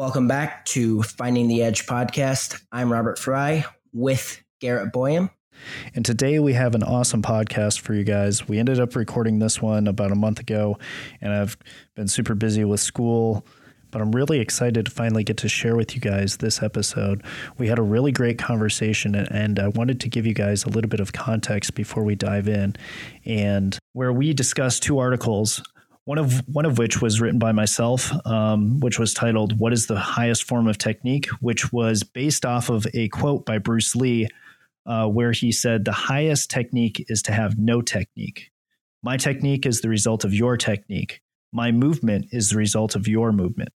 Welcome back to Finding the Edge podcast. I'm Robert Fry with Garrett Boyum. And today we have an awesome podcast for you guys. We ended up recording this one about a month ago, and I've been super busy with school, but I'm really excited to finally get to share with you guys this episode. We had a really great conversation, and I wanted to give you guys a little bit of context before we dive in. And where we discussed two articles one of one of which was written by myself, um, which was titled "What is the highest form of technique?" which was based off of a quote by Bruce Lee, uh, where he said, "The highest technique is to have no technique. My technique is the result of your technique. My movement is the result of your movement."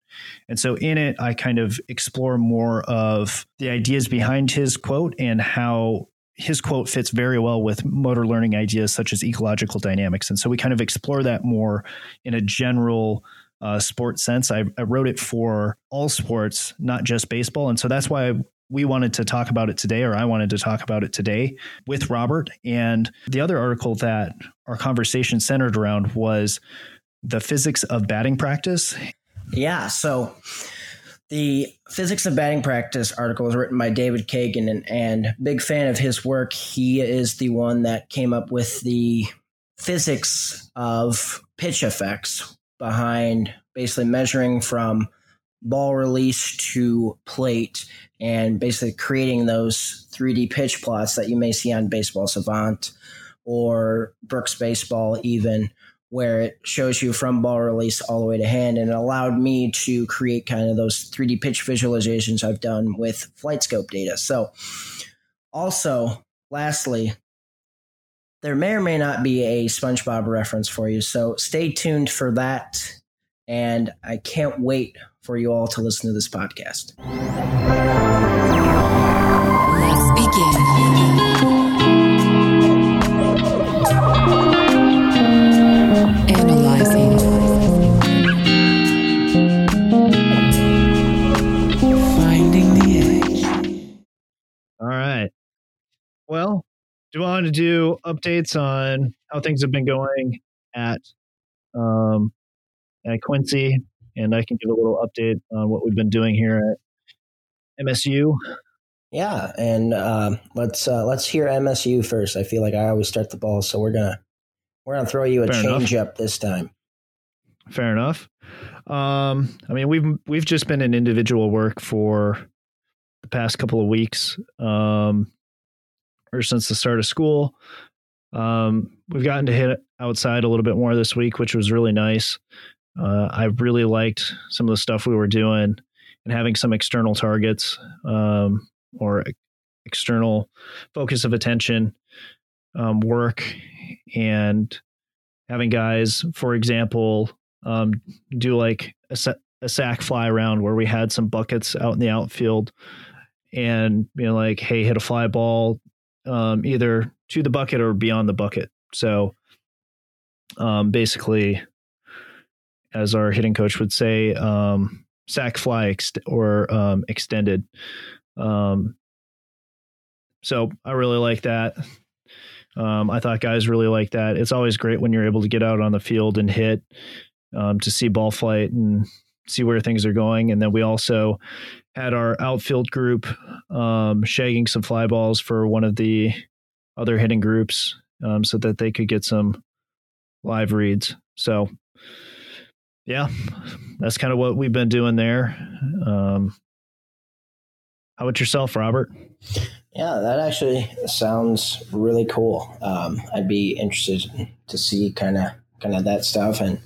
And so, in it, I kind of explore more of the ideas behind his quote and how his quote fits very well with motor learning ideas such as ecological dynamics. And so we kind of explore that more in a general uh, sport sense. I, I, wrote it for all sports, not just baseball. And so that's why we wanted to talk about it today, or I wanted to talk about it today with Robert. And the other article that our conversation centered around was the physics of batting practice. Yeah. So the Physics of Batting Practice article was written by David Kagan, and, and big fan of his work. He is the one that came up with the physics of pitch effects behind basically measuring from ball release to plate and basically creating those 3D pitch plots that you may see on Baseball Savant or Brooks Baseball, even where it shows you from ball release all the way to hand. And it allowed me to create kind of those 3D pitch visualizations I've done with FlightScope data. So, also, lastly, there may or may not be a SpongeBob reference for you. So, stay tuned for that. And I can't wait for you all to listen to this podcast. Let's begin. Well, do you want to do updates on how things have been going at um, at Quincy, and I can give a little update on what we've been doing here at MSU. Yeah, and uh, let's uh, let's hear MSU first. I feel like I always start the ball, so we're gonna we're gonna throw you a Fair change enough. up this time. Fair enough. Um, I mean, we've we've just been in individual work for the past couple of weeks. Um, or since the start of school. Um, we've gotten to hit outside a little bit more this week, which was really nice. Uh, I really liked some of the stuff we were doing and having some external targets um, or external focus of attention um, work and having guys, for example, um, do like a, a sac fly around where we had some buckets out in the outfield and being like, hey, hit a fly ball, um, either to the bucket or beyond the bucket. So um, basically, as our hitting coach would say, um, sac fly ex- or um, extended. Um, so I really like that. Um, I thought guys really like that. It's always great when you're able to get out on the field and hit um, to see ball flight and see where things are going. And then we also had our outfield group um, shagging some fly balls for one of the other hitting groups um, so that they could get some live reads. So, yeah, that's kind of what we've been doing there. Um, how about yourself, Robert? Yeah, that actually sounds really cool. Um, I'd be interested to see kind of kind of that stuff and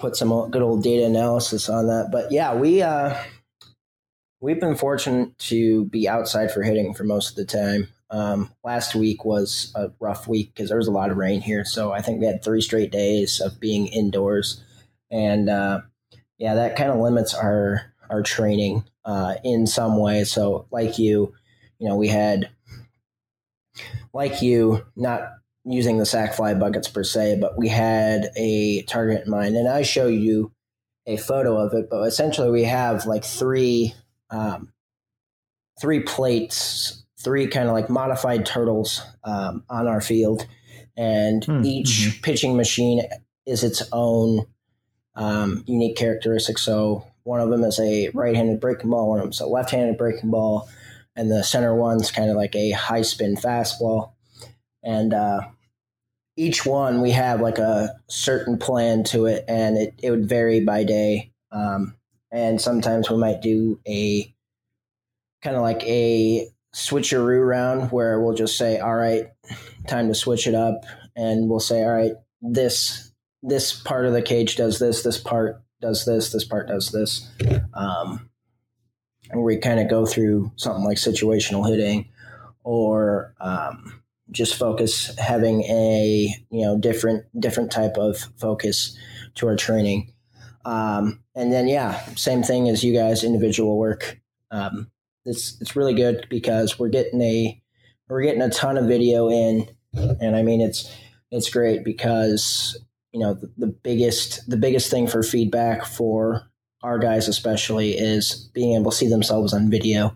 put some good old data analysis on that. But yeah, we uh, we've been fortunate to be outside for hitting for most of the time. Um, last week was a rough week because there was a lot of rain here, so I think we had three straight days of being indoors, and uh, yeah, that kind of limits our our training uh, in some way. So, like you, you know, we had like you not using the sac fly buckets per se, but we had a target in mind. And I show you a photo of it, but essentially we have like three um, three plates, three kind of like modified turtles um, on our field, and mm-hmm. each pitching machine is its own um, unique characteristic. So one of them is a right-handed breaking ball, one of them is a left-handed breaking ball, and the center one's kind of like a high spin fastball. And uh, each one we have like a certain plan to it, and it, it would vary by day. Um, and sometimes we might do a kind of like a switcheroo round where we'll just say, "All right, time to switch it up," and we'll say, "All right, this this part of the cage does this, this part does this, this part does this," um, and we kind of go through something like situational hitting or um, just focus having a you know different different type of focus to our training. Um, and then yeah same thing as you guys individual work. Um, it's it's really good because we're getting a we're getting a ton of video in. And i mean it's it's great because you know the, the biggest the biggest thing for feedback for our guys especially is being able to see themselves on video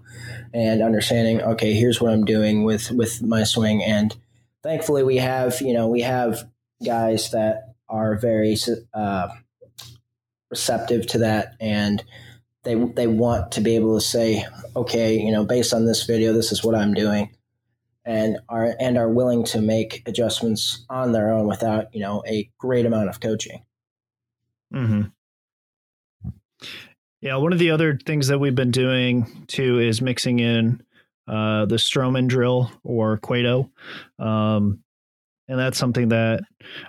and understanding okay here's what i'm doing with with my swing. And thankfully we have you know we have guys that are very uh, receptive to that. And they they want to be able to say okay you know based on this video this is what i'm doing. And are and are willing to make adjustments on their own without you know a great amount of coaching. Mm-hmm. Yeah, one of the other things that we've been doing too is mixing in uh, the Stroman drill or Quado. Um, and that's something that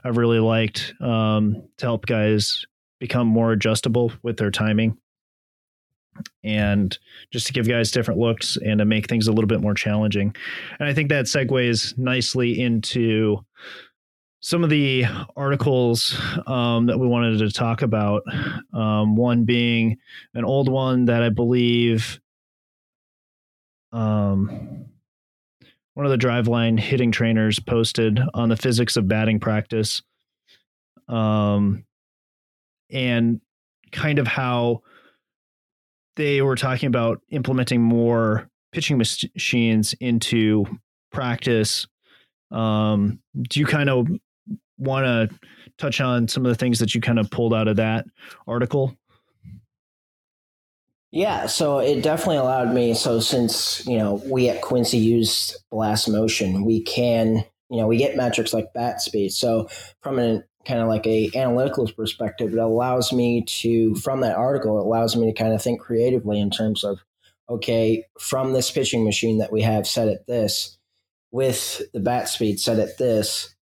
I've really liked um, to help guys become more adjustable with their timing and just to give guys different looks and to make things a little bit more challenging. And I think that segues nicely into some of the articles um, that we wanted to talk about. Um, one being an old one that I believe um, one of the driveline hitting trainers posted on the physics of batting practice, um, and kind of how they were talking about implementing more pitching machines into practice. Um, do you kind of want to touch on some of the things that you kind of pulled out of that article? Yeah, so it definitely allowed me. So since you know we at Quincy use blast motion, we can you know we get metrics like bat speed. So from an kind of like a analytical perspective, it allows me to from that article, it allows me to kind of think creatively in terms of okay, from this pitching machine that we have set at this, with the bat speed set at this,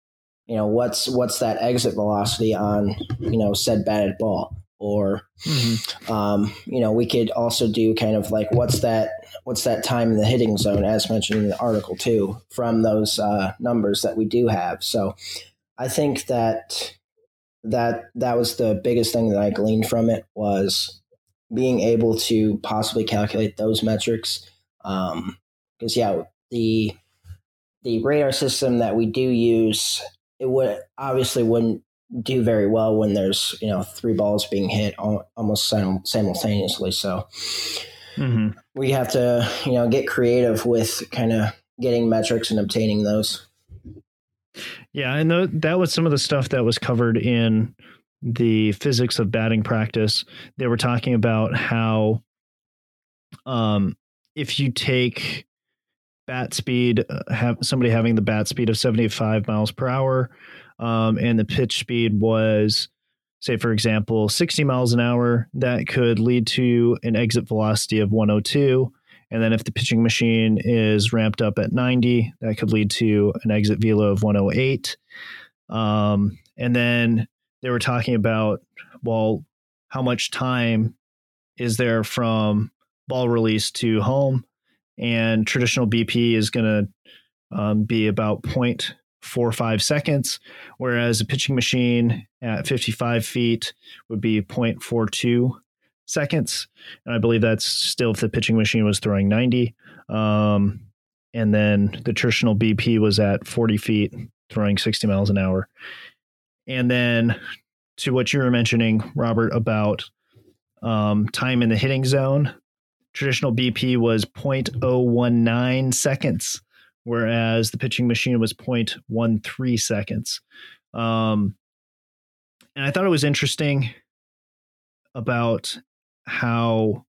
you know what's what's that exit velocity on you know said batted ball? Or mm-hmm. um, you know we could also do kind of like what's that what's that time in the hitting zone as mentioned in the article too from those uh, numbers that we do have. So i think that that that was the biggest thing that i gleaned from it was being able to possibly calculate those metrics. Because um, yeah the the radar system that we do use it would obviously wouldn't do very well when there's you know three balls being hit almost simultaneously. So mm-hmm. we have to you know get creative with kind of getting metrics and obtaining those. Yeah, and th- that was some of the stuff that was covered in the physics of batting practice. They were talking about how um, if you take bat speed, uh, have somebody having the bat speed of 75 miles per hour, um, and the pitch speed was, say, for example, 60 miles an hour, that could lead to an exit velocity of 102. And then if the pitching machine is ramped up at 90, that could lead to an exit velo of 108. Um, and then they were talking about, well, how much time is there from ball release to home? And traditional BP is going to um, be about 0.45 seconds, whereas a pitching machine at 55 feet would be 0.42 seconds. And I believe that's still if the pitching machine was throwing 90. Um, and then the traditional BP was at 40 feet, throwing 60 miles an hour. And then to what you were mentioning, Robert, about um, time in the hitting zone, traditional BP was 0.019 seconds, whereas the pitching machine was 0.13 seconds. Um, and I thought it was interesting about how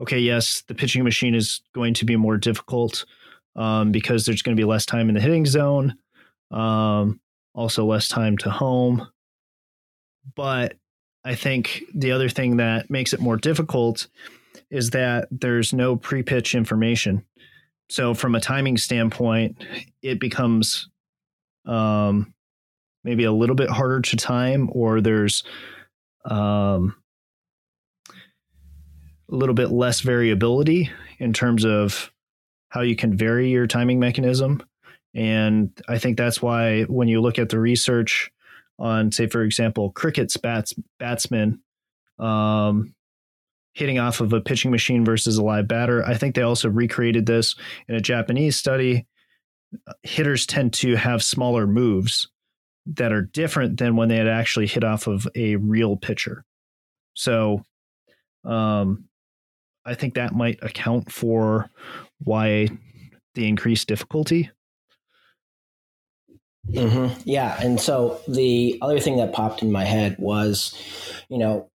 okay, yes, the pitching machine is going to be more difficult um, because there's going to be less time in the hitting zone, um, also less time to home. But I think the other thing that makes it more difficult is that there's no pre pitch information. So, from a timing standpoint, it becomes um, maybe a little bit harder to time, or there's um, a little bit less variability in terms of how you can vary your timing mechanism. And I think that's why when you look at the research on, say, for example, cricket's bats batsmen um, hitting off of a pitching machine versus a live batter, I think they also recreated this in a Japanese study. Hitters tend to have smaller moves that are different than when they had actually hit off of a real pitcher. So, um, I think that might account for why the increased difficulty. Mm-hmm. Yeah. And so the other thing that popped in my head was, you know,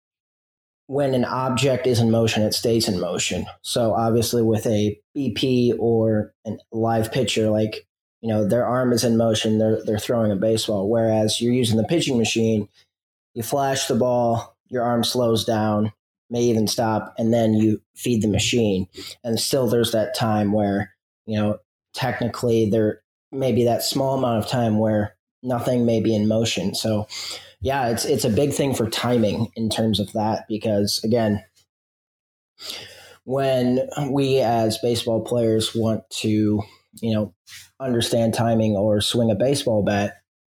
when an object is in motion, it stays in motion. So obviously, with a BP or a live pitcher, like you know, their arm is in motion, they're they're throwing a baseball. Whereas you're using the pitching machine, you flash the ball, your arm slows down, may even stop, and then you feed the machine. And still, there's that time where you know technically there may be that small amount of time where nothing may be in motion. So yeah, it's it's a big thing for timing in terms of that because again, when we as baseball players want to, you know, understand timing or swing a baseball bat,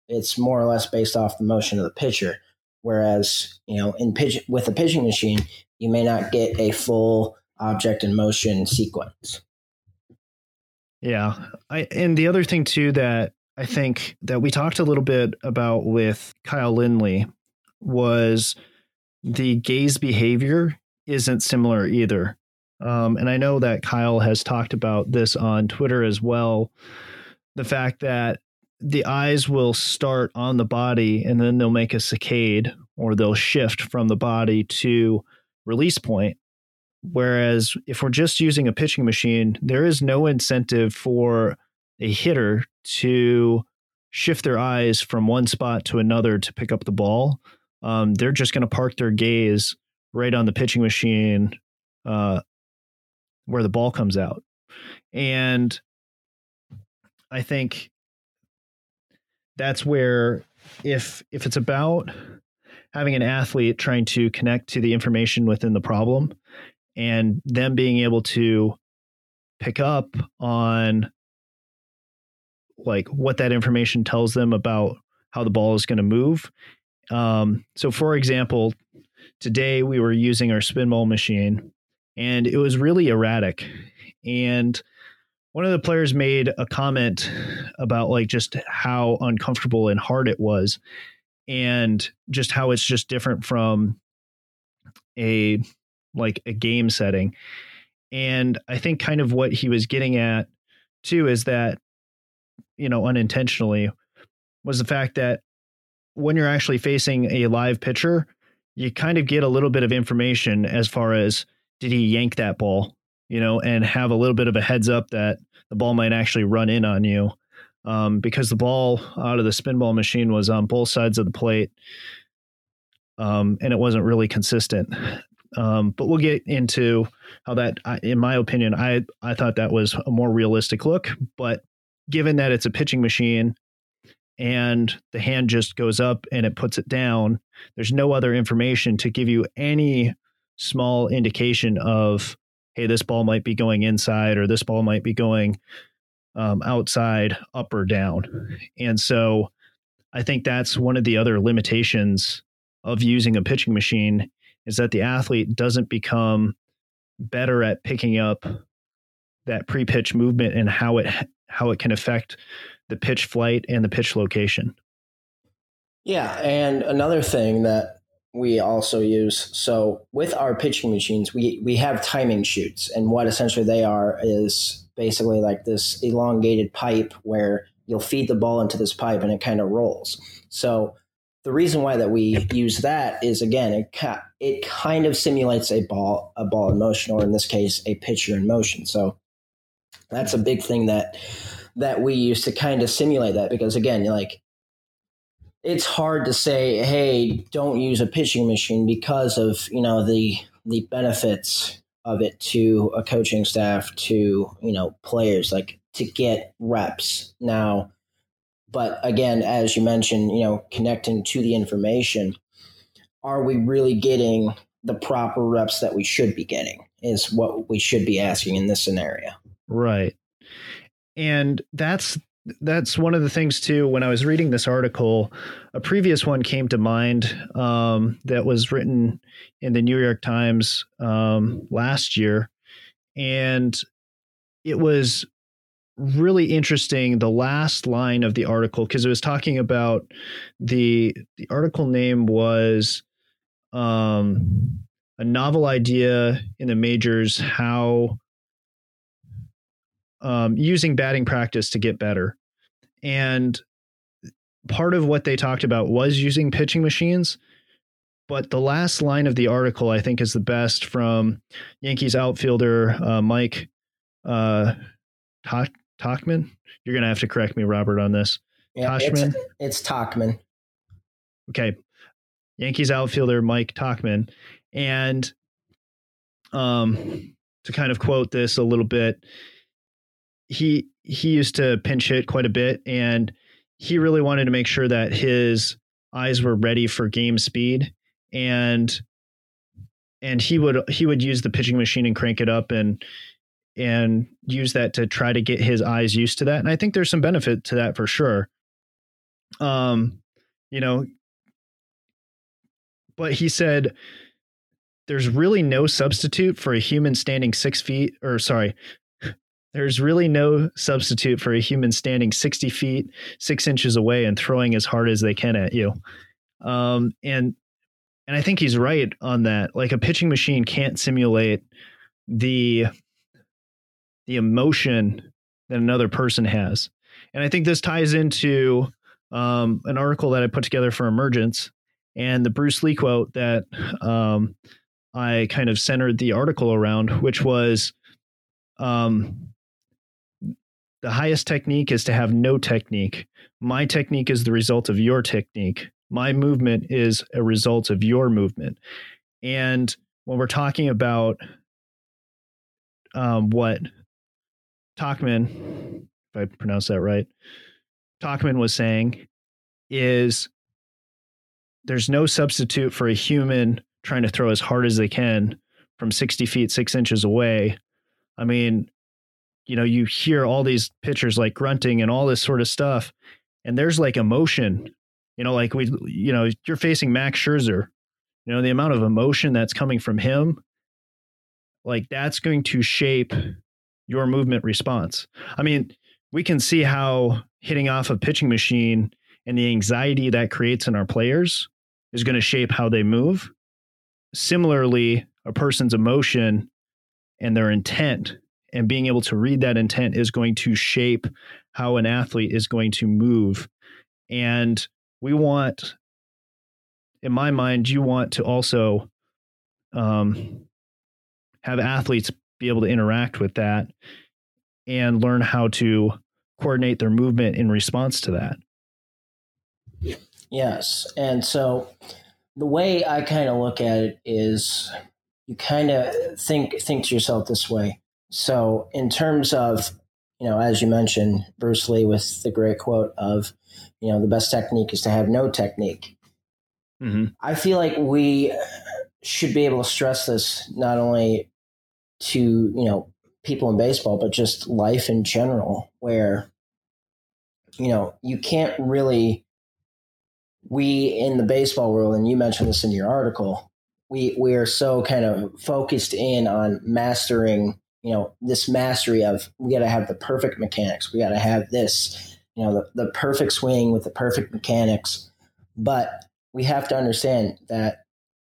it's more or less based off the motion of the pitcher. Whereas, you know, in pitch with a pitching machine, you may not get a full object in motion sequence. Yeah. I and the other thing too that I think that we talked a little bit about with Kyle Lindley was the gaze behavior isn't similar either. Um, and I know that Kyle has talked about this on Twitter as well. The fact that the eyes will start on the body and then they'll make a saccade or they'll shift from the body to release point. Whereas if we're just using a pitching machine, there is no incentive for a hitter to shift their eyes from one spot to another to pick up the ball. Um, they're just going to park their gaze right on the pitching machine uh, where the ball comes out. And I think that's where if if it's about having an athlete trying to connect to the information within the problem and them being able to pick up on like what that information tells them about how the ball is going to move. Um, so, for example, today we were using our spin ball machine and it was really erratic. And one of the players made a comment about like just how uncomfortable and hard it was and just how it's just different from a like a game setting. And I think kind of what he was getting at too is that you know, unintentionally was the fact that when you're actually facing a live pitcher, you kind of get a little bit of information as far as did he yank that ball, you know, and have a little bit of a heads up that the ball might actually run in on you. Um, because the ball out of the spin ball machine was on both sides of the plate. Um, and it wasn't really consistent. Um, but we'll get into how that, in my opinion, I I thought that was a more realistic look. But given that it's a pitching machine and the hand just goes up and it puts it down, there's no other information to give you any small indication of, hey, this ball might be going inside or this ball might be going um, outside, up or down. And so I think that's one of the other limitations of using a pitching machine is that the athlete doesn't become better at picking up that pre-pitch movement and how it how it can affect the pitch flight and the pitch location. Yeah, and another thing that we also use so with our pitching machines, we we have timing chutes, and what essentially they are is basically like this elongated pipe where you'll feed the ball into this pipe and it kind of rolls. So the reason why that we use that is again it ca- it kind of simulates a ball a ball in motion or in this case a pitcher in motion so that's a big thing that that we use to kind of simulate that because again like it's hard to say hey don't use a pitching machine because of you know the the benefits of it to a coaching staff to you know players like to get reps now but again, as you mentioned, you know, connecting to the information, are we really getting the proper reps that we should be getting? Is what we should be asking in this scenario. Right. And that's that's one of the things too when i was reading this article a previous one came to mind um, that was written in the new york times um, last year and it was really interesting the last line of the article because it was talking about the the article name was um a novel idea in the majors how um using batting practice to get better and part of what they talked about was using pitching machines but the last line of the article i think is the best from yankees outfielder uh, mike uh, Tauchman. You're going to have to correct me, Robert, on this. Yeah, Tauchman. It's, it's Tauchman. Okay. Yankees outfielder Mike Tauchman. And um, to kind of quote this a little bit, he he used to pinch hit quite a bit, and he really wanted to make sure that his eyes were ready for game speed, and and he would he would use the pitching machine and crank it up and and use that to try to get his eyes used to that. And I think there's some benefit to that for sure. Um, you know, but he said there's really no substitute for a human standing six feet, or sorry, there's really no substitute for a human standing 60 feet, six inches away and throwing as hard as they can at you. Um, and, and I think he's right on that. Like a pitching machine can't simulate the the emotion that another person has. And I think this ties into um, an article that I put together for Emergence and the Bruce Lee quote that um, I kind of centered the article around, which was um, the highest technique is to have no technique. My technique is the result of your technique. My movement is a result of your movement. And when we're talking about um, what Tauchman, if I pronounce that right, Tauchman was saying is there's no substitute for a human trying to throw as hard as they can from 60 feet, six inches away. I mean, you know, you hear all these pitchers like grunting and all this sort of stuff, and there's like emotion. You know, like we, you know, you're facing Max Scherzer. You know, the amount of emotion that's coming from him, like that's going to shape your movement response. I mean, we can see how hitting off a pitching machine and the anxiety that creates in our players is going to shape how they move. Similarly, a person's emotion and their intent and being able to read that intent is going to shape how an athlete is going to move. And we want, in my mind, you want to also um, have athletes be able to interact with that and learn how to coordinate their movement in response to that. Yes. And so the way I kind of look at it is you kind of think think to yourself this way. So in terms of, you know, as you mentioned, Bruce Lee with the great quote of, you know, the best technique is to have no technique. Mm-hmm. I feel like we should be able to stress this not only to you know people in baseball, but just life in general, where you know you can't really we in the baseball world, and you mentioned this in your article, we we are so kind of focused in on mastering, you know, this mastery of we got to have the perfect mechanics, we got to have this, you know, the, the perfect swing with the perfect mechanics, but we have to understand that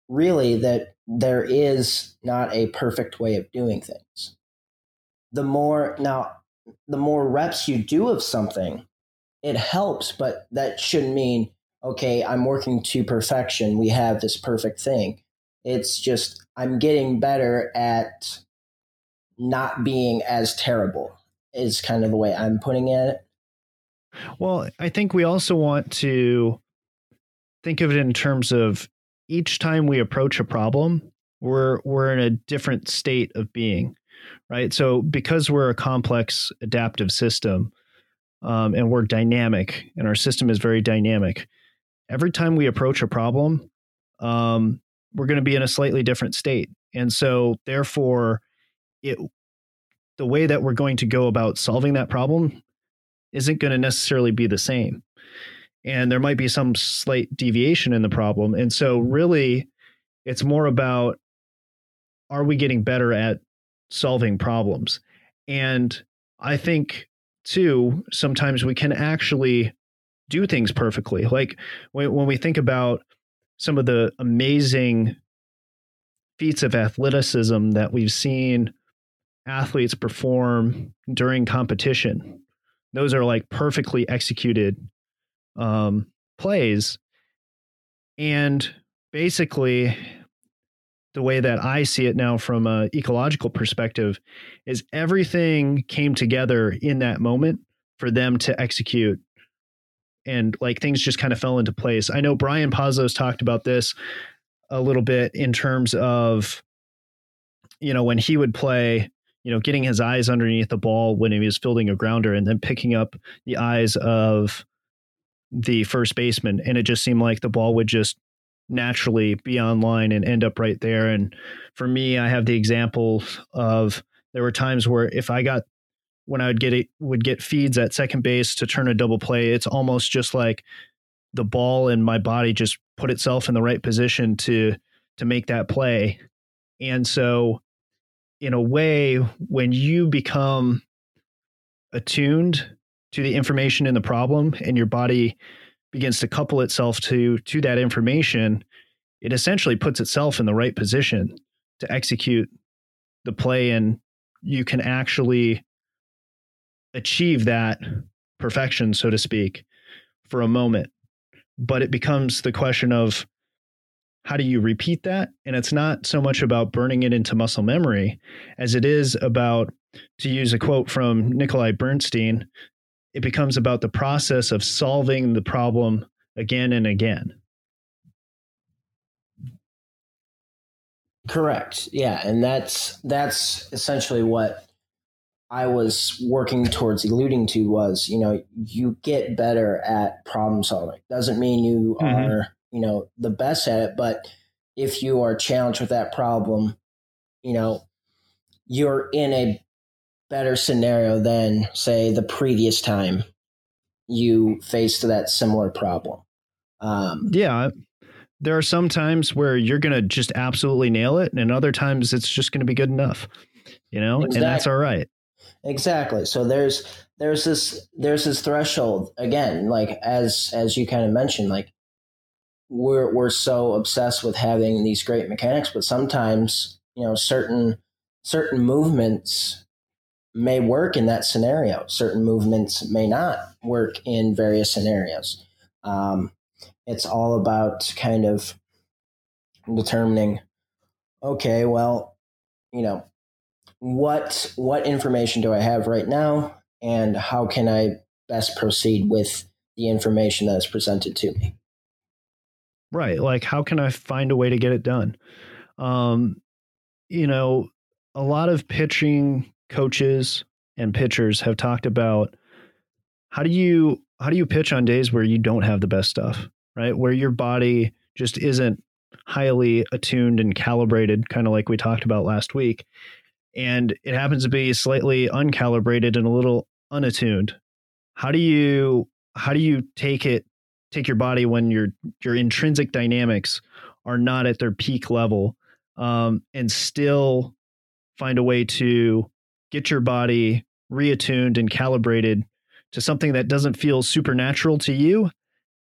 really that there is not a perfect way of doing things. The more now, the more reps you do of something, it helps, but that shouldn't mean okay, I'm working to perfection. We have this perfect thing. It's just I'm getting better at not being as terrible is kind of the way I'm putting it. Well, I think we also want to think of it in terms of each time we approach a problem, we're we're in a different state of being, right? So because we're a complex adaptive system, um, and we're dynamic, and our system is very dynamic. Every time we approach a problem, um, we're going to be in a slightly different state, and so therefore, it the way that we're going to go about solving that problem isn't going to necessarily be the same. And there might be some slight deviation in the problem. And so, really, it's more about are we getting better at solving problems? And I think, too, sometimes we can actually do things perfectly. Like when, we think about some of the amazing feats of athleticism that we've seen athletes perform during competition. Those are like perfectly executed um, plays. And basically, the way that I see it now from an ecological perspective is everything came together in that moment for them to execute. And like things just kind of fell into place. I know Brian Pazos talked about this a little bit in terms of, you know, when he would play you know, getting his eyes underneath the ball when he was fielding a grounder and then picking up the eyes of the first baseman. And it just seemed like the ball would just naturally be on line and end up right there. And for me, I have the example of there were times where if I got when I would get it would get feeds at second base to turn a double play, it's almost just like the ball and my body just put itself in the right position to to make that play. And so in a way, when you become attuned to the information in the problem and your body begins to couple itself to to that information, it essentially puts itself in the right position to execute the play and you can actually achieve that perfection so to speak for a moment. But it becomes the question of how do you repeat that? And it's not so much about burning it into muscle memory as it is about, to use a quote from Nikolai Bernstein, it becomes about the process of solving the problem again and again. Correct. Yeah, and that's that's essentially what I was working towards alluding to was, you know, you get better at problem solving. Doesn't mean you mm-hmm. are you know the best at it but if you are challenged with that problem you know you're in a better scenario than say the previous time you faced that similar problem um, yeah there are some times where you're going to just absolutely nail it and other times it's just going to be good enough you know exactly. and that's all right exactly so there's there's this there's this threshold again like as as you kind of mentioned like we're we're so obsessed with having these great mechanics, but sometimes you know certain certain movements may work in that scenario. Certain movements may not work in various scenarios. Um, it's all about kind of determining. Okay, well, you know, what what information do I have right now, and how can I best proceed with the information that is presented to me? Right. Like, how can I find a way to get it done? Um, you know, a lot of pitching coaches and pitchers have talked about how do you how do you pitch on days where you don't have the best stuff, right? Where your body just isn't highly attuned and calibrated, kind of like we talked about last week. And it happens to be slightly uncalibrated and a little unattuned. How do you how do you take it take your body when your your intrinsic dynamics are not at their peak level um, and still find a way to get your body reattuned and calibrated to something that doesn't feel supernatural to you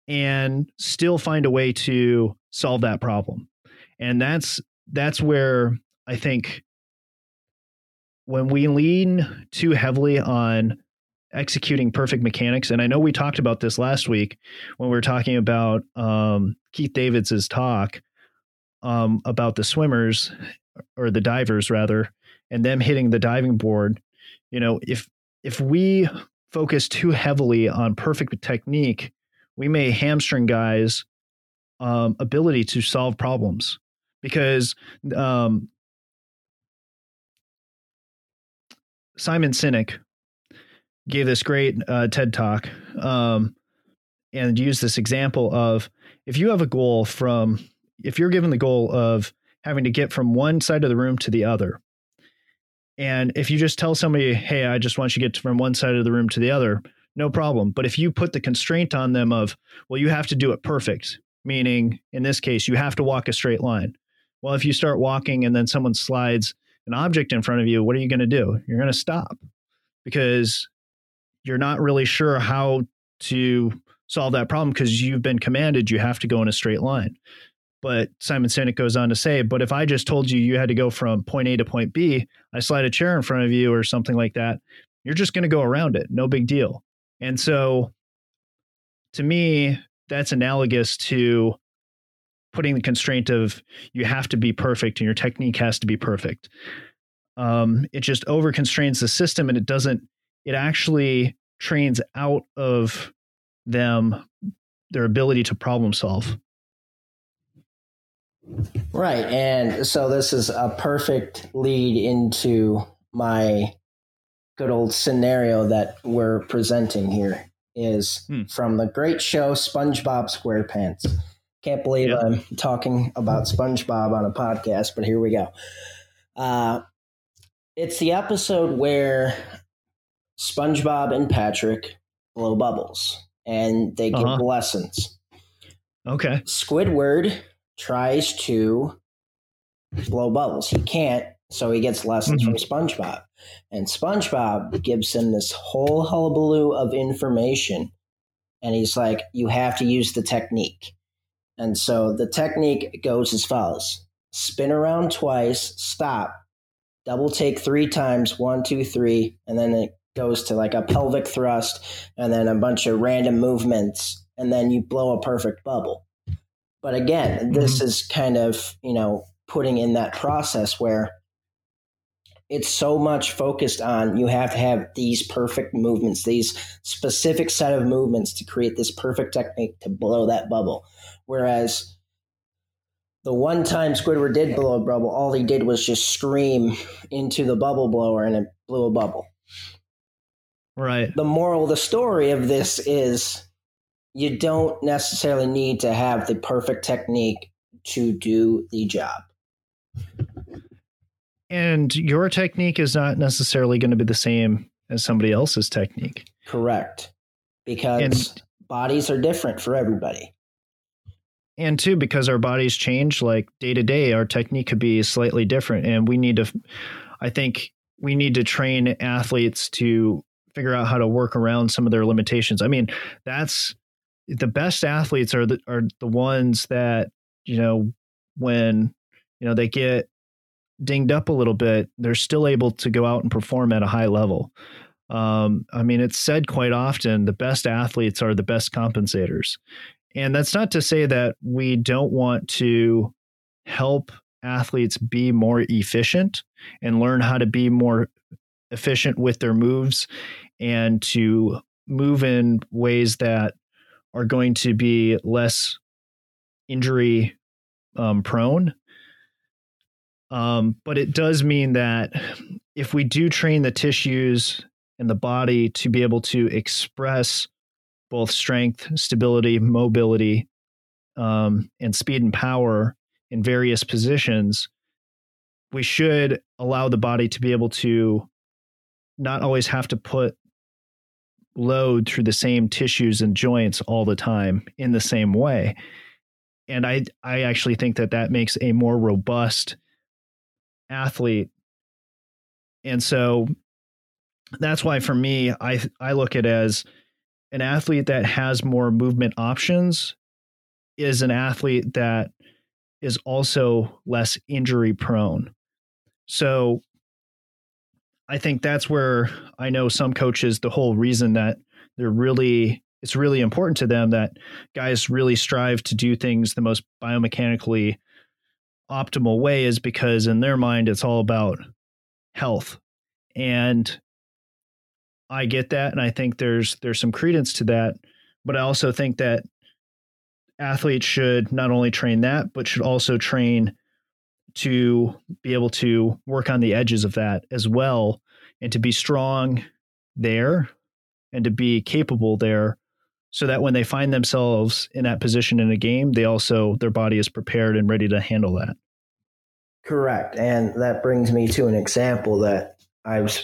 and still find a way to solve that problem. And that's that's where i think when we lean too heavily on executing perfect mechanics. And I know we talked about this last week when we were talking about um, Keith Davids's talk um, about the swimmers or the divers rather, and them hitting the diving board. You know, if if we focus too heavily on perfect technique, we may hamstring guys' um, ability to solve problems because um, Simon Sinek gave this great uh, TED talk um, and used this example of if you have a goal from, if you're given the goal of having to get from one side of the room to the other, and if you just tell somebody, hey, I just want you to get from one side of the room to the other, no problem. But if you put the constraint on them of, well, you have to do it perfect, meaning in this case, you have to walk a straight line. Well, if you start walking and then someone slides an object in front of you, what are you going to do? You're going to stop because you're not really sure how to solve that problem because you've been commanded you have to go in a straight line. But Simon Sinek goes on to say, but if I just told you you had to go from point A to point B, I slide a chair in front of you or something like that, you're just going to go around it. No big deal. And so to me, that's analogous to putting the constraint of you have to be perfect and your technique has to be perfect. Um, it just over constrains the system and it doesn't, it actually trains out of them their ability to problem solve. Right. And so this is a perfect lead into my good old scenario that we're presenting here is hmm. from the great show SpongeBob SquarePants. Can't believe yep. I'm talking about SpongeBob on a podcast, but here we go. Uh, it's the episode where SpongeBob and Patrick blow bubbles and they give uh-huh. lessons. Okay. Squidward tries to blow bubbles. He can't, so he gets lessons mm-hmm. from SpongeBob. And SpongeBob gives him this whole hullabaloo of information. And he's like, you have to use the technique. And so the technique goes as follows spin around twice, stop, double take three times one, two, three, and then it goes to like a pelvic thrust and then a bunch of random movements. And then you blow a perfect bubble. But again, this mm-hmm. is kind of, you know, putting in that process where it's so much focused on you have to have these perfect movements, these specific set of movements to create this perfect technique to blow that bubble. Whereas the one time Squidward did blow a bubble, all he did was just scream into the bubble blower and it blew a bubble. Right. The moral of the story of this is you don't necessarily need to have the perfect technique to do the job. And your technique is not necessarily going to be the same as somebody else's technique. Correct. Because and, bodies are different for everybody. And two, because our bodies change like day to day, our technique could be slightly different. And we need to, I think we need to train athletes to figure out how to work around some of their limitations. I mean, that's the best athletes are the are the ones that you know when you know they get dinged up a little bit, they're still able to go out and perform at a high level. Um, I mean, it's said quite often the best athletes are the best compensators. And that's not to say that we don't want to help athletes be more efficient and learn how to be more efficient with their moves and to move in ways that are going to be less injury um, prone. Um, but it does mean that if we do train the tissues and the body to be able to express both strength, stability, mobility, um, and speed and power in various positions, we should allow the body to be able to not always have to put load through the same tissues and joints all the time in the same way. And i i actually think that that makes a more robust athlete. And so that's why for me i i look at as an athlete that has more movement options is an athlete that is also less injury prone. So I think that's where I know some coaches, the whole reason that they're really, it's really important to them that guys really strive to do things the most biomechanically optimal way is because in their mind, it's all about health. And I get that. And I think there's, there's some credence to that. But I also think that athletes should not only train that, but should also train to be able to work on the edges of that as well and to be strong there and to be capable there so that when they find themselves in that position in a game they also their body is prepared and ready to handle that. Correct. And that brings me to an example that i've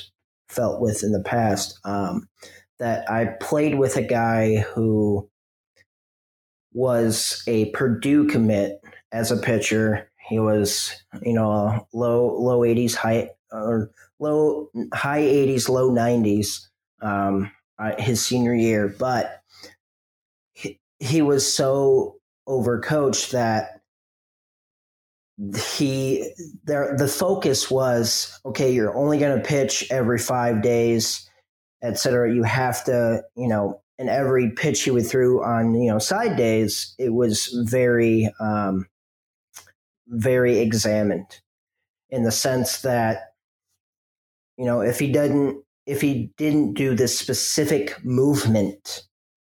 felt with in the past um, that i played with a guy who was a purdue commit as a pitcher he was, you know, low low 80s, high or low high 80s, low 90s um, uh, his senior year, but he, he was so overcoached that he there the focus was okay you're only going to pitch every five days etc you have to you know and every pitch he would throw on you know side days it was very um very examined in the sense that you know if he doesn't if he didn't do this specific movement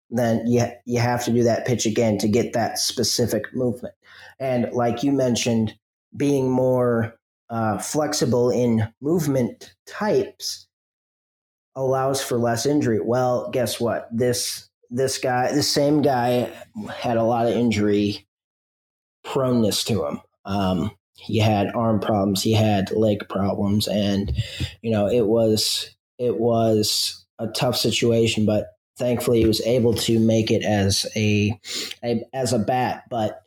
then you you have to do that pitch again to get that specific movement. And like you mentioned being more uh, flexible in movement types allows for less injury. Well guess what? This this guy the same guy had a lot of injury proneness to him um, he had arm problems, he had leg problems, and you know it was it was a tough situation. But thankfully, he was able to make it as a, a as a bat. But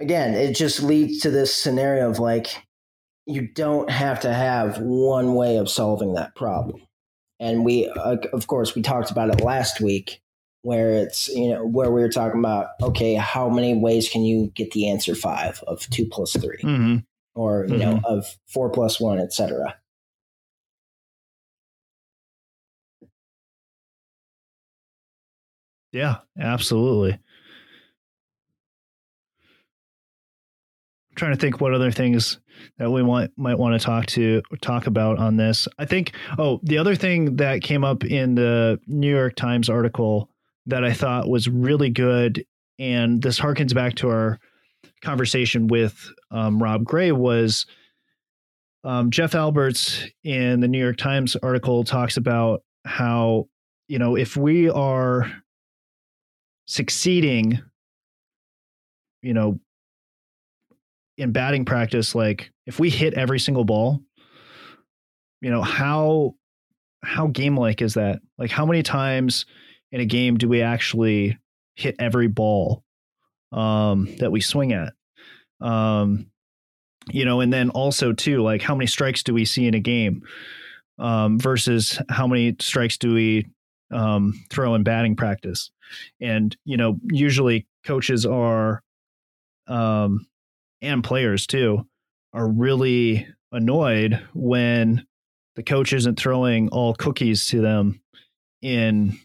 again, it just leads to this scenario of like you don't have to have one way of solving that problem. And we, uh, of course, we talked about it last week where it's you know where we were talking about okay how many ways can you get the answer five of two plus 3 mm-hmm. or you mm-hmm. know of four plus one etc yeah absolutely I'm trying to think what other things that we want might want to talk to talk about on this. I think oh, the other thing that came up in the New York Times article that I thought was really good. And this harkens back to our conversation with um, Rob Gray was um, Jeff Alberts in the New York Times article talks about how, you know, if we are succeeding, you know, in batting practice, like if we hit every single ball, you know, how how game like is that? Like how many times in a game do we actually hit every ball um, that we swing at? Um, you know, and then also too, like how many strikes do we see in a game um, versus how many strikes do we um, throw in batting practice? And you know, usually coaches are, um, and players too, are really annoyed when the coach isn't throwing all cookies to them in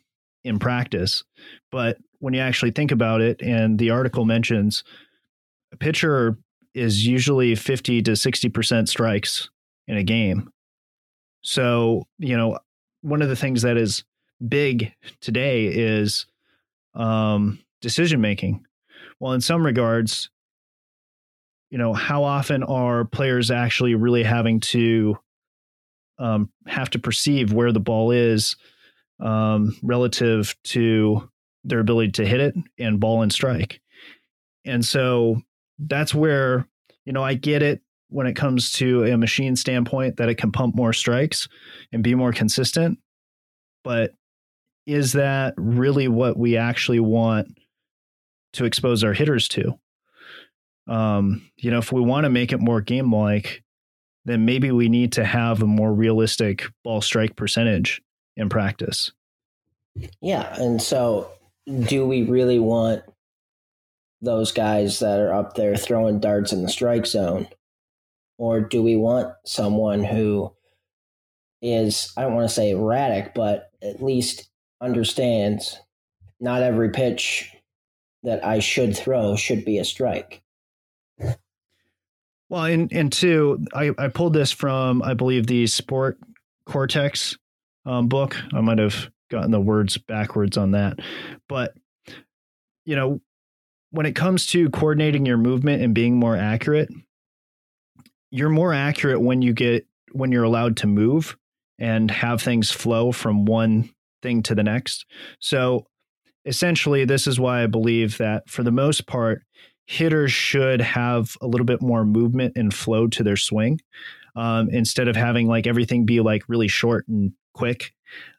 in practice. But when you actually think about it, and the article mentions a pitcher is usually 50 to 60% strikes in a game. So, you know, one of the things that is big today is um, decision making. Well, in some regards, you know, how often are players actually really having to um, have to perceive where the ball is um, relative to their ability to hit it and ball and strike. And so that's where, you know, I get it when it comes to a machine standpoint that it can pump more strikes and be more consistent. But is that really what we actually want to expose our hitters to? Um, you know, if we want to make it more game like, then maybe we need to have a more realistic ball strike percentage in practice. Yeah. And so, do we really want those guys that are up there throwing darts in the strike zone? Or do we want someone who is I don't want to say erratic, but at least understands not every pitch that I should throw should be a strike. Well, and and two, I, I pulled this from I believe the Sport Cortex um, book. I might have gotten the words backwards on that, but you know, when it comes to coordinating your movement and being more accurate, you're more accurate when you get when you're allowed to move and have things flow from one thing to the next. So essentially, this is why I believe that for the most part, hitters should have a little bit more movement and flow to their swing um, instead of having like everything be like really short and quick.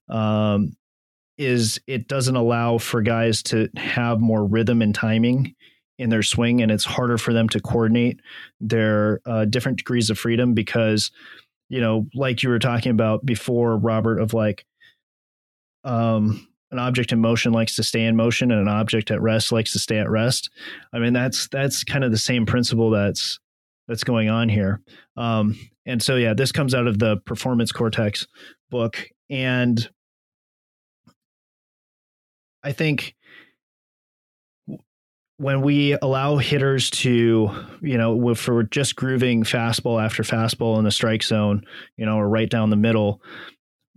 Um, is it doesn't allow for guys to have more rhythm and timing in their swing, and it's harder for them to coordinate their uh, different degrees of freedom because you know, like you were talking about before, Robert, of like um, an object in motion likes to stay in motion and an object at rest likes to stay at rest. I mean, that's that's kind of the same principle that's that's going on here. Um, and so, yeah, this comes out of the Performance Cortex book, and I think when we allow hitters to, you know, we're just grooving fastball after fastball in the strike zone, you know, or right down the middle,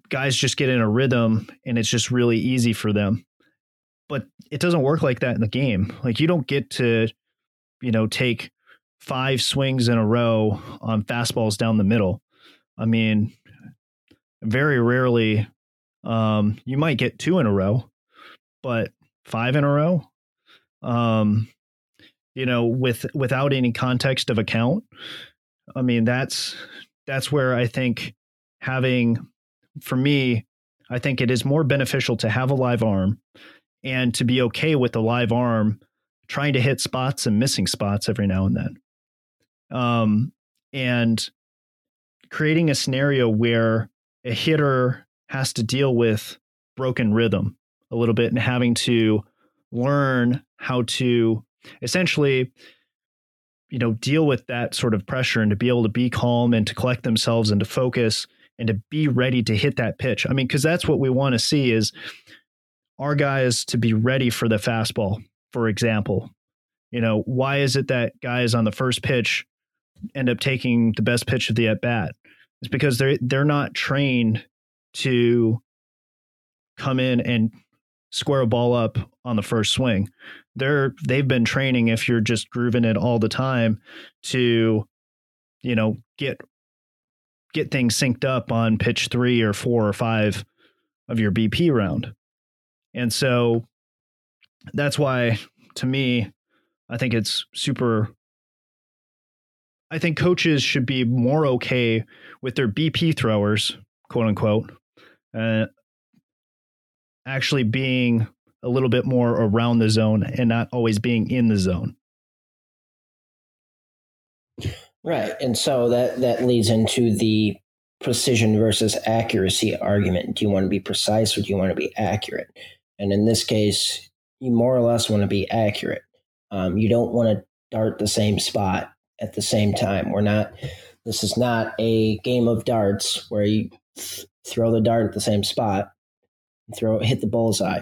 guys just get in a rhythm and it's just really easy for them. But it doesn't work like that in the game. Like you don't get to, you know, take five swings in a row on fastballs down the middle. I mean, very rarely um, you might get two in a row, but five in a row, um, you know, with without any context of account. I mean, that's that's where I think having, for me, I think it is more beneficial to have a live arm and to be okay with the live arm trying to hit spots and missing spots every now and then. Um, and creating a scenario where a hitter has to deal with broken rhythm a little bit and having to learn how to essentially you know deal with that sort of pressure and to be able to be calm and to collect themselves and to focus and to be ready to hit that pitch. I mean, because that's what we want to see is our guys to be ready for the fastball, for example. You know, why is it that guys on the first pitch end up taking the best pitch of the at bat? It's because they're they're not trained to come in and square a ball up on the first swing. They're they've been training if you're just grooving it all the time to you know get get things synced up on pitch 3 or 4 or 5 of your BP round. And so that's why to me I think it's super I think coaches should be more okay with their BP throwers, quote unquote, uh, actually being a little bit more around the zone and not always being in the zone. Right. And so that that leads into the precision versus accuracy argument. Do you want to be precise or do you want to be accurate? And in this case, you more or less want to be accurate. Um, you don't want to dart the same spot at the same time. We're not. This is not a game of darts where you th- throw the dart at the same spot throw hit the bullseye.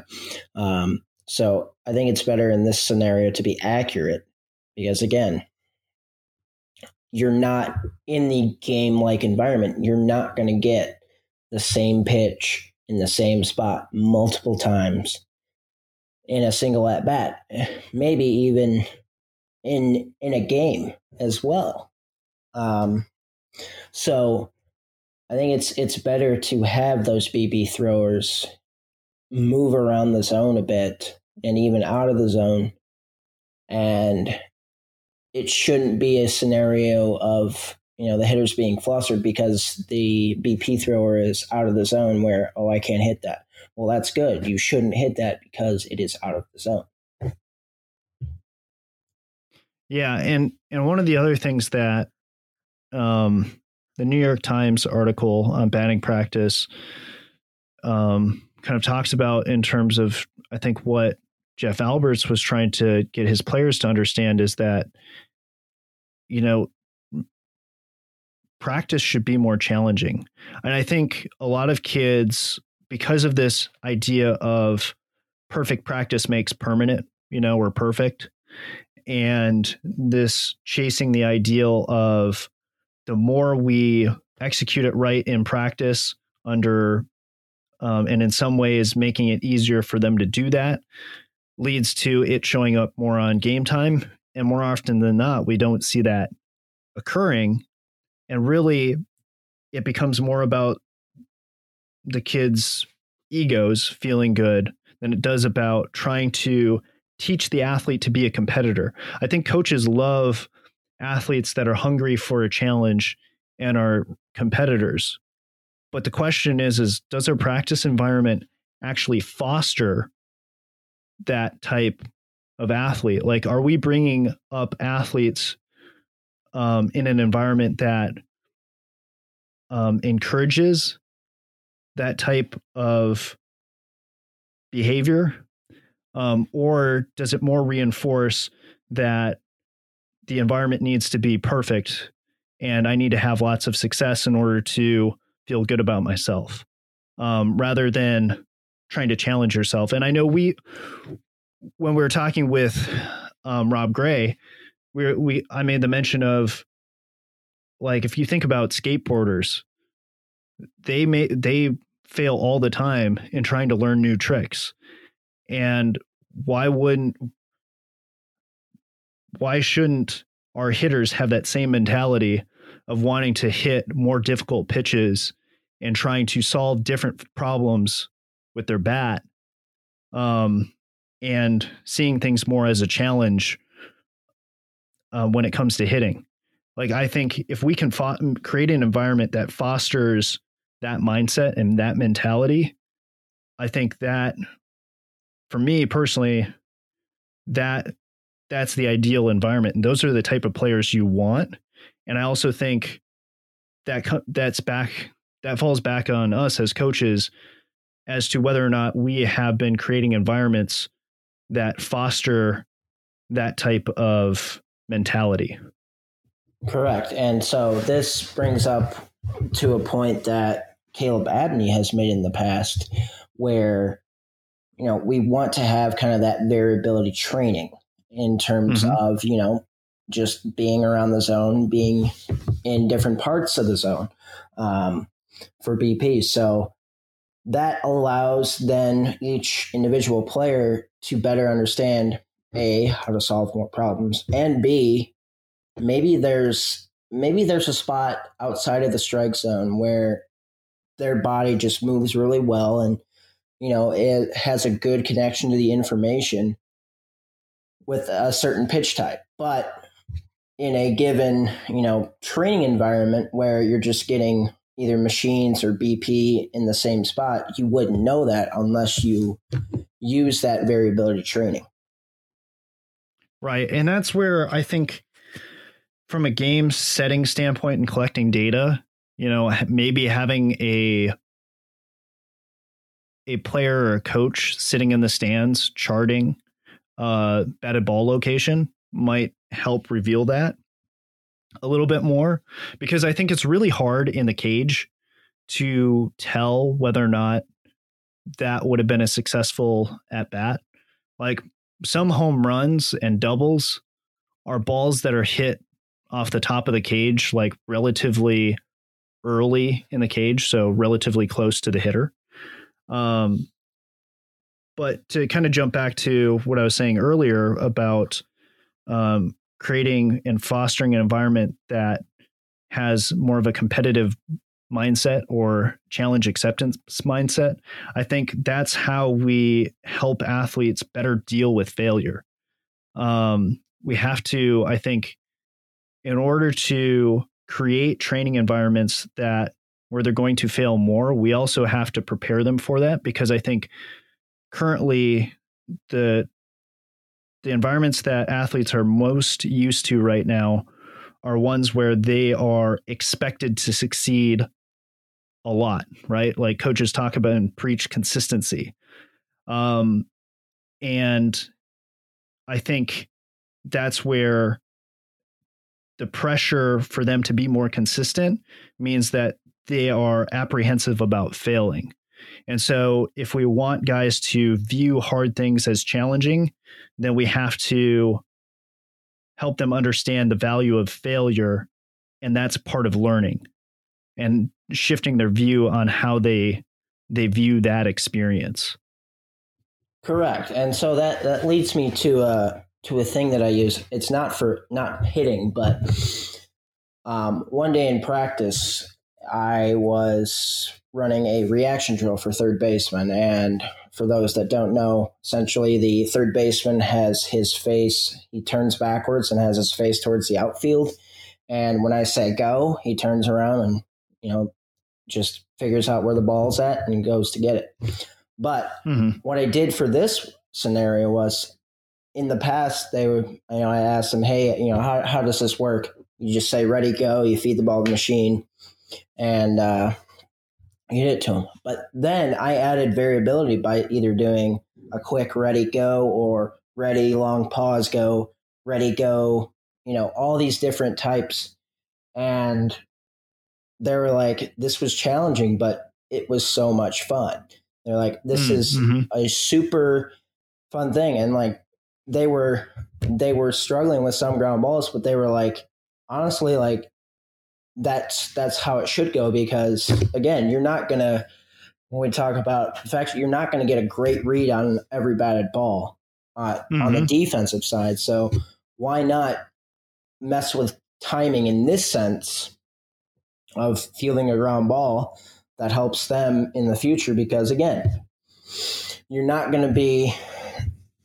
Um, so I think it's better in this scenario to be accurate because again, you're not in the game like environment. You're not going to get the same pitch in the same spot multiple times in a single at bat, maybe even in in a game as well. Um, so I think it's it's better to have those BP throwers move around the zone a bit and even out of the zone. And it shouldn't be a scenario of, you know, the hitters being flustered because the BP thrower is out of the zone where, oh, I can't hit that. Well, that's good. You shouldn't hit that because it is out of the zone. Yeah, and and one of the other things that um, the New York Times article on batting practice um, kind of talks about in terms of I think what Jeff Alberts was trying to get his players to understand is that you know practice should be more challenging. And I think a lot of kids, because of this idea of perfect practice makes permanent, you know, or perfect, and this chasing the ideal of the more we execute it right in practice under um, and in some ways making it easier for them to do that leads to it showing up more on game time. And more often than not we don't see that occurring. And really it becomes more about the kids egos feeling good than it does about trying to teach the athlete to be a competitor. I think coaches love athletes that are hungry for a challenge and are competitors but the question is is does our practice environment actually foster that type of athlete like are we bringing up athletes um, in an environment that um, encourages that type of behavior? Um, or does it more reinforce that the environment needs to be perfect and I need to have lots of success in order to feel good about myself um, rather than trying to challenge yourself? And I know we, when we were talking with um, Rob Gray, we we I made the mention of like if you think about skateboarders, they may they fail all the time in trying to learn new tricks. And why wouldn't why shouldn't our hitters have that same mentality of wanting to hit more difficult pitches and trying to solve different problems with their bat um, and seeing things more as a challenge uh, when it comes to hitting. Like I think if we can fo- create an environment that fosters that mindset and that mentality, I think that for me personally, that that's the ideal environment, and those are the type of players you want. And I also think that that's back that falls back on us as coaches as to whether or not we have been creating environments that foster that type of mentality. Correct. And so this brings up to a point that Caleb Abney has made in the past where, you know, we want to have kind of that variability training in terms mm-hmm. of, you know, just being around the zone, being in different parts of the zone um, for BP. So that allows then each individual player to better understand a how to solve more problems and b maybe there's maybe there's a spot outside of the strike zone where their body just moves really well and you know it has a good connection to the information with a certain pitch type but in a given you know training environment where you're just getting either machines or bp in the same spot you wouldn't know that unless you use that variability training Right. And that's where I think from a game setting standpoint and collecting data, you know, maybe having a a player or a coach sitting in the stands charting uh batted ball location might help reveal that a little bit more because I think it's really hard in the cage to tell whether or not that would have been a successful at bat. Like some home runs and doubles are balls that are hit off the top of the cage, like relatively early in the cage, so relatively close to the hitter. Um, but to kind of jump back to what I was saying earlier about um, creating and fostering an environment that has more of a competitive mindset or challenge acceptance mindset. I think that's how we help athletes better deal with failure. Um, we have to, I think, in order to create training environments that where they're going to fail more, we also have to prepare them for that because I think currently the the environments that athletes are most used to right now are ones where they are expected to succeed a lot, right? Like coaches talk about and preach consistency. Um, and I think that's where the pressure for them to be more consistent means that they are apprehensive about failing. And so, if we want guys to view hard things as challenging, then we have to help them understand the value of failure. And that's part of learning and shifting their view on how they they view that experience. Correct. And so that that leads me to a to a thing that I use. It's not for not hitting, but um, one day in practice, I was running a reaction drill for third baseman. And for those that don't know, essentially the third baseman has his face, he turns backwards and has his face towards the outfield. And when I say go, he turns around and, you know, just figures out where the ball's at and goes to get it. But mm-hmm. what I did for this scenario was in the past, they would, you know, I asked them, hey, you know, how, how does this work? You just say, ready, go, you feed the ball to the machine, and uh, you hit it to them. But then I added variability by either doing a quick ready, go, or ready, long pause, go, ready, go, you know, all these different types. And they were like, this was challenging, but it was so much fun. They're like, this mm, is mm-hmm. a super fun thing. And like they were they were struggling with some ground balls, but they were like, honestly, like that's that's how it should go because again, you're not gonna when we talk about perfection, you're not gonna get a great read on every batted ball uh, mm-hmm. on the mm-hmm. defensive side. So why not mess with timing in this sense of fielding a ground ball that helps them in the future because again you're not going to be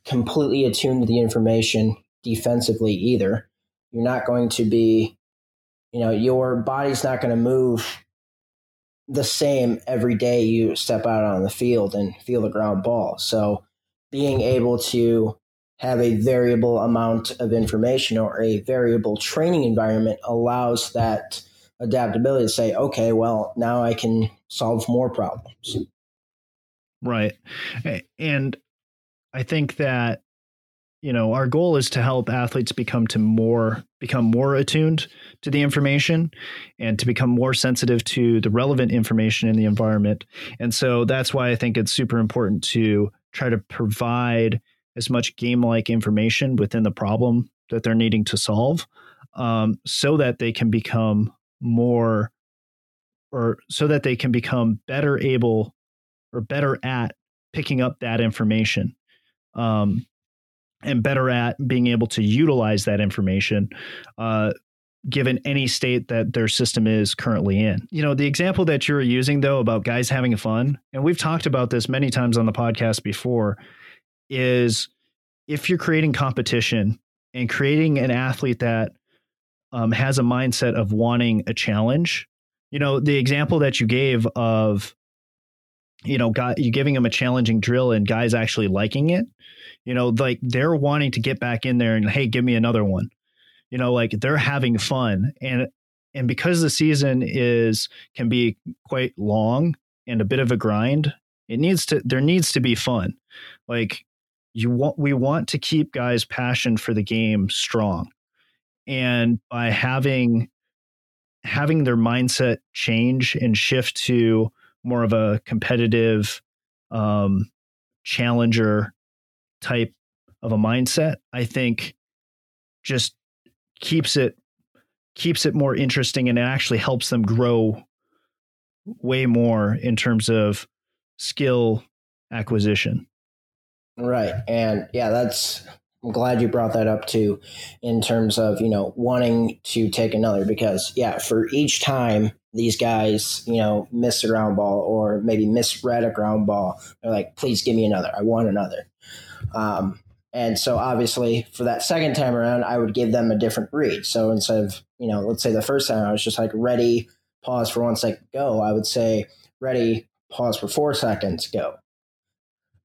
completely attuned to the information defensively either you're not going to be you know your body's not going to move the same every day you step out on the field and feel the ground ball so being able to have a variable amount of information or a variable training environment allows that adaptability to say, okay, well, now I can solve more problems. Right. And I think that you know our goal is to help athletes become to more become more attuned to the information and to become more sensitive to the relevant information in the environment. And so that's why i think it's super important to try to provide as much game like information within the problem that they're needing to solve um, so that they can become more or so that they can become better able or better at picking up that information. Um, and better at being able to utilize that information uh, given any state that their system is currently in. You know, the example that you're using though about guys having fun, and we've talked about this many times on the podcast before, is if you're creating competition and creating an athlete that um, has a mindset of wanting a challenge. You know, the example that you gave of, you know, got you giving them a challenging drill and guys actually liking it. You know, like they're wanting to get back in there and hey, give me another one. You know, like they're having fun and and because the season is can be quite long and a bit of a grind, it needs to there needs to be fun. Like you want we want to keep guys' passion for the game strong and by having having their mindset change and shift to more of a competitive um, challenger type of a mindset i think just keeps it keeps it more interesting and it actually helps them grow way more in terms of skill acquisition. Right and yeah that's I'm glad you brought that up too, in terms of you know wanting to take another because yeah, for each time these guys you know miss a ground ball or maybe misread a ground ball, they're like, please give me another. I want another. Um, and so obviously for that second time around, I would give them a different read. So instead of you know, let's say the first time I was just like ready, pause for one second, go. I would say ready, pause for four seconds, go.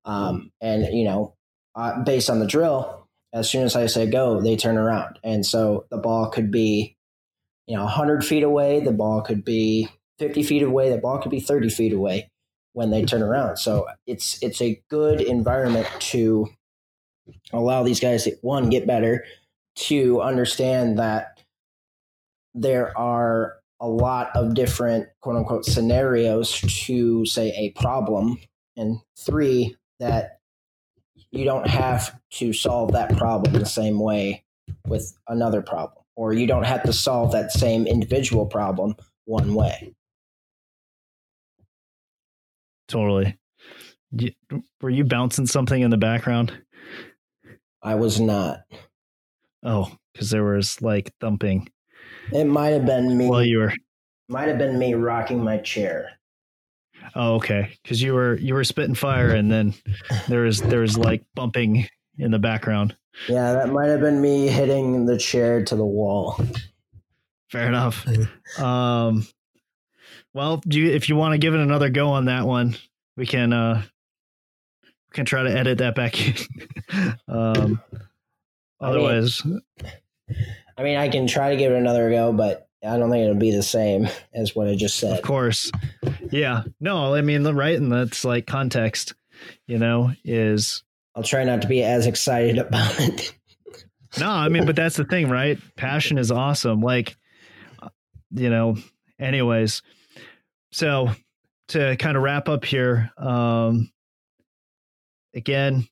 Um, and you know, uh, based on the drill, as soon as I say go, they turn around. And so the ball could be, you know, 100 feet away, the ball could be 50 feet away, the ball could be 30 feet away when they turn around. So it's it's a good environment to allow these guys to one get better, to understand that there are a lot of different quote unquote scenarios to say a problem, and three, that you don't have to solve that problem the same way with another problem, or you don't have to solve that same individual problem one way. Totally. were you bouncing something in the background? I was not. Oh, because there was like thumping. It might have been me. Well, you were. Might have been me rocking my chair. Oh, okay. Because you were you were spitting fire, and then there was there was like bumping in the background. Yeah, that might have been me hitting the chair to the wall. Fair enough. um, well, do you, if you want to give it another go on that one, we can uh, we can try to edit that back in. um, otherwise, I mean, I mean, I can try to give it another go, but I don't think it'll be the same as what I just said. Of course. Yeah. No, I mean, the right. And that's like context, you know, is. I'll try not to be as excited about it. no, I mean, but that's the thing, right? Passion is awesome. Like, you know, anyways. So to kind of wrap up here, um, again,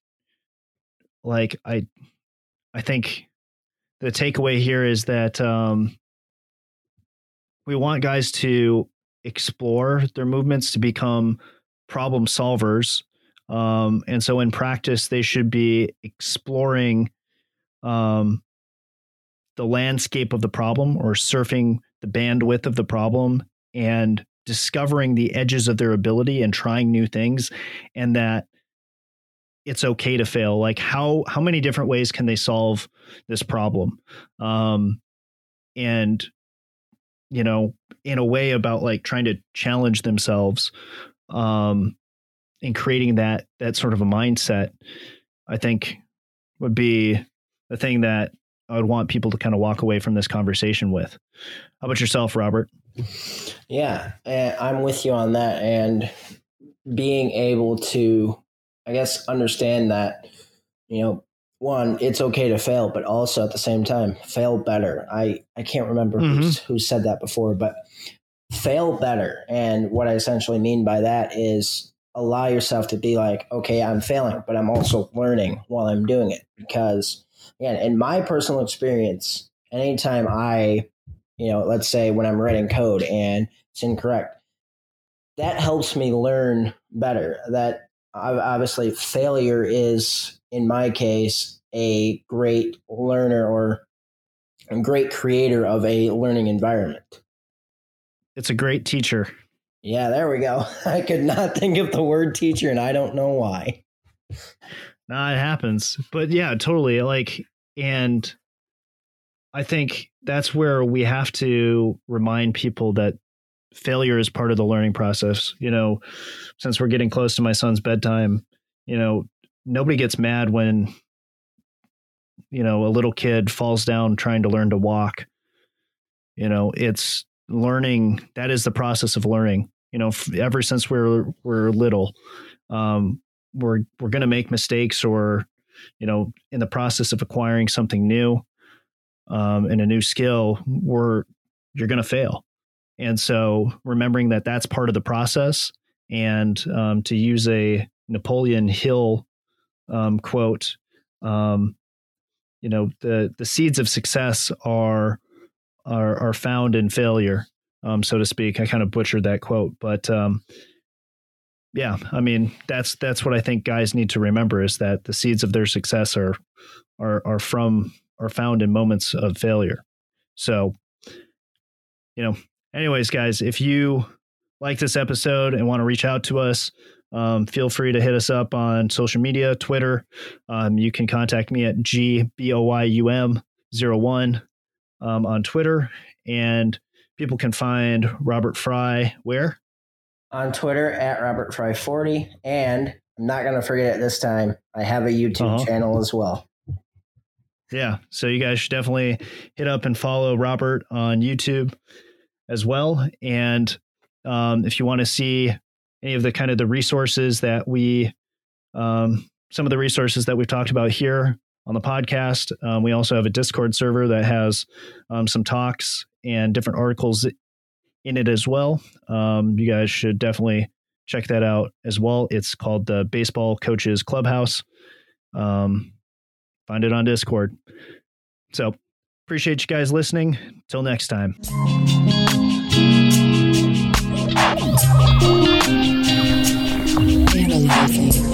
like I, I think the takeaway here is that um, we want guys to explore their movements to become problem solvers. Um, and so in practice, they should be exploring um, the landscape of the problem or surfing the bandwidth of the problem and discovering the edges of their ability and trying new things and that it's okay to fail like how how many different ways can they solve this problem um and you know in a way about like trying to challenge themselves um and creating that that sort of a mindset i think would be the thing that i would want people to kind of walk away from this conversation with. How about yourself robert? Yeah i'm with you on that and being able to i guess understand that you know one, it's okay to fail, but also at the same time, fail better. I, I can't remember mm-hmm. who said that before, but fail better. And what I essentially mean by that is allow yourself to be like, okay, I'm failing, but I'm also learning while I'm doing it. Because, again, in my personal experience, anytime I, you know, let's say when I'm writing code and it's incorrect, that helps me learn better. That obviously failure is in my case, a great learner or a great creator of a learning environment. It's a great teacher. Yeah, there we go. I could not think of the word teacher, and I don't know why. No, it happens. But yeah, totally. Like, and I think that's where we have to remind people that failure is part of the learning process. You know, since we're getting close to my son's bedtime, you know, nobody gets mad when you know a little kid falls down trying to learn to walk. You know it's learning that is the process of learning. You know ever since we're we're little um, we're we're going to make mistakes or you know in the process of acquiring something new um, and a new skill we're you're going to fail. And so remembering that that's part of the process and um, to use a napoleon hill um, quote, um, you know, the the seeds of success are are are found in failure, um, so to speak. I kind of butchered that quote, but um, yeah, I mean that's that's what I think guys need to remember is that the seeds of their success are are are from are found in moments of failure. So, you know, anyways, guys, if you like this episode and want to reach out to us, um, feel free to hit us up on social media, Twitter. Um, you can contact me at gboyum01 um, on Twitter. And people can find Robert Fry where? On Twitter at Robert Fry 40. And I'm not going to forget it this time. I have a YouTube uh-huh. channel as well. Yeah. So you guys should definitely hit up and follow Robert on YouTube as well. And um, if you want to see any of the kind of the resources that we, um, some of the resources that we've talked about here on the podcast. Um, we also have a Discord server that has um, some talks and different articles in it as well. Um, you guys should definitely check that out as well. It's called the Baseball Coaches Clubhouse. Um, find it on Discord. So appreciate you guys listening. Till next time. Analyzing.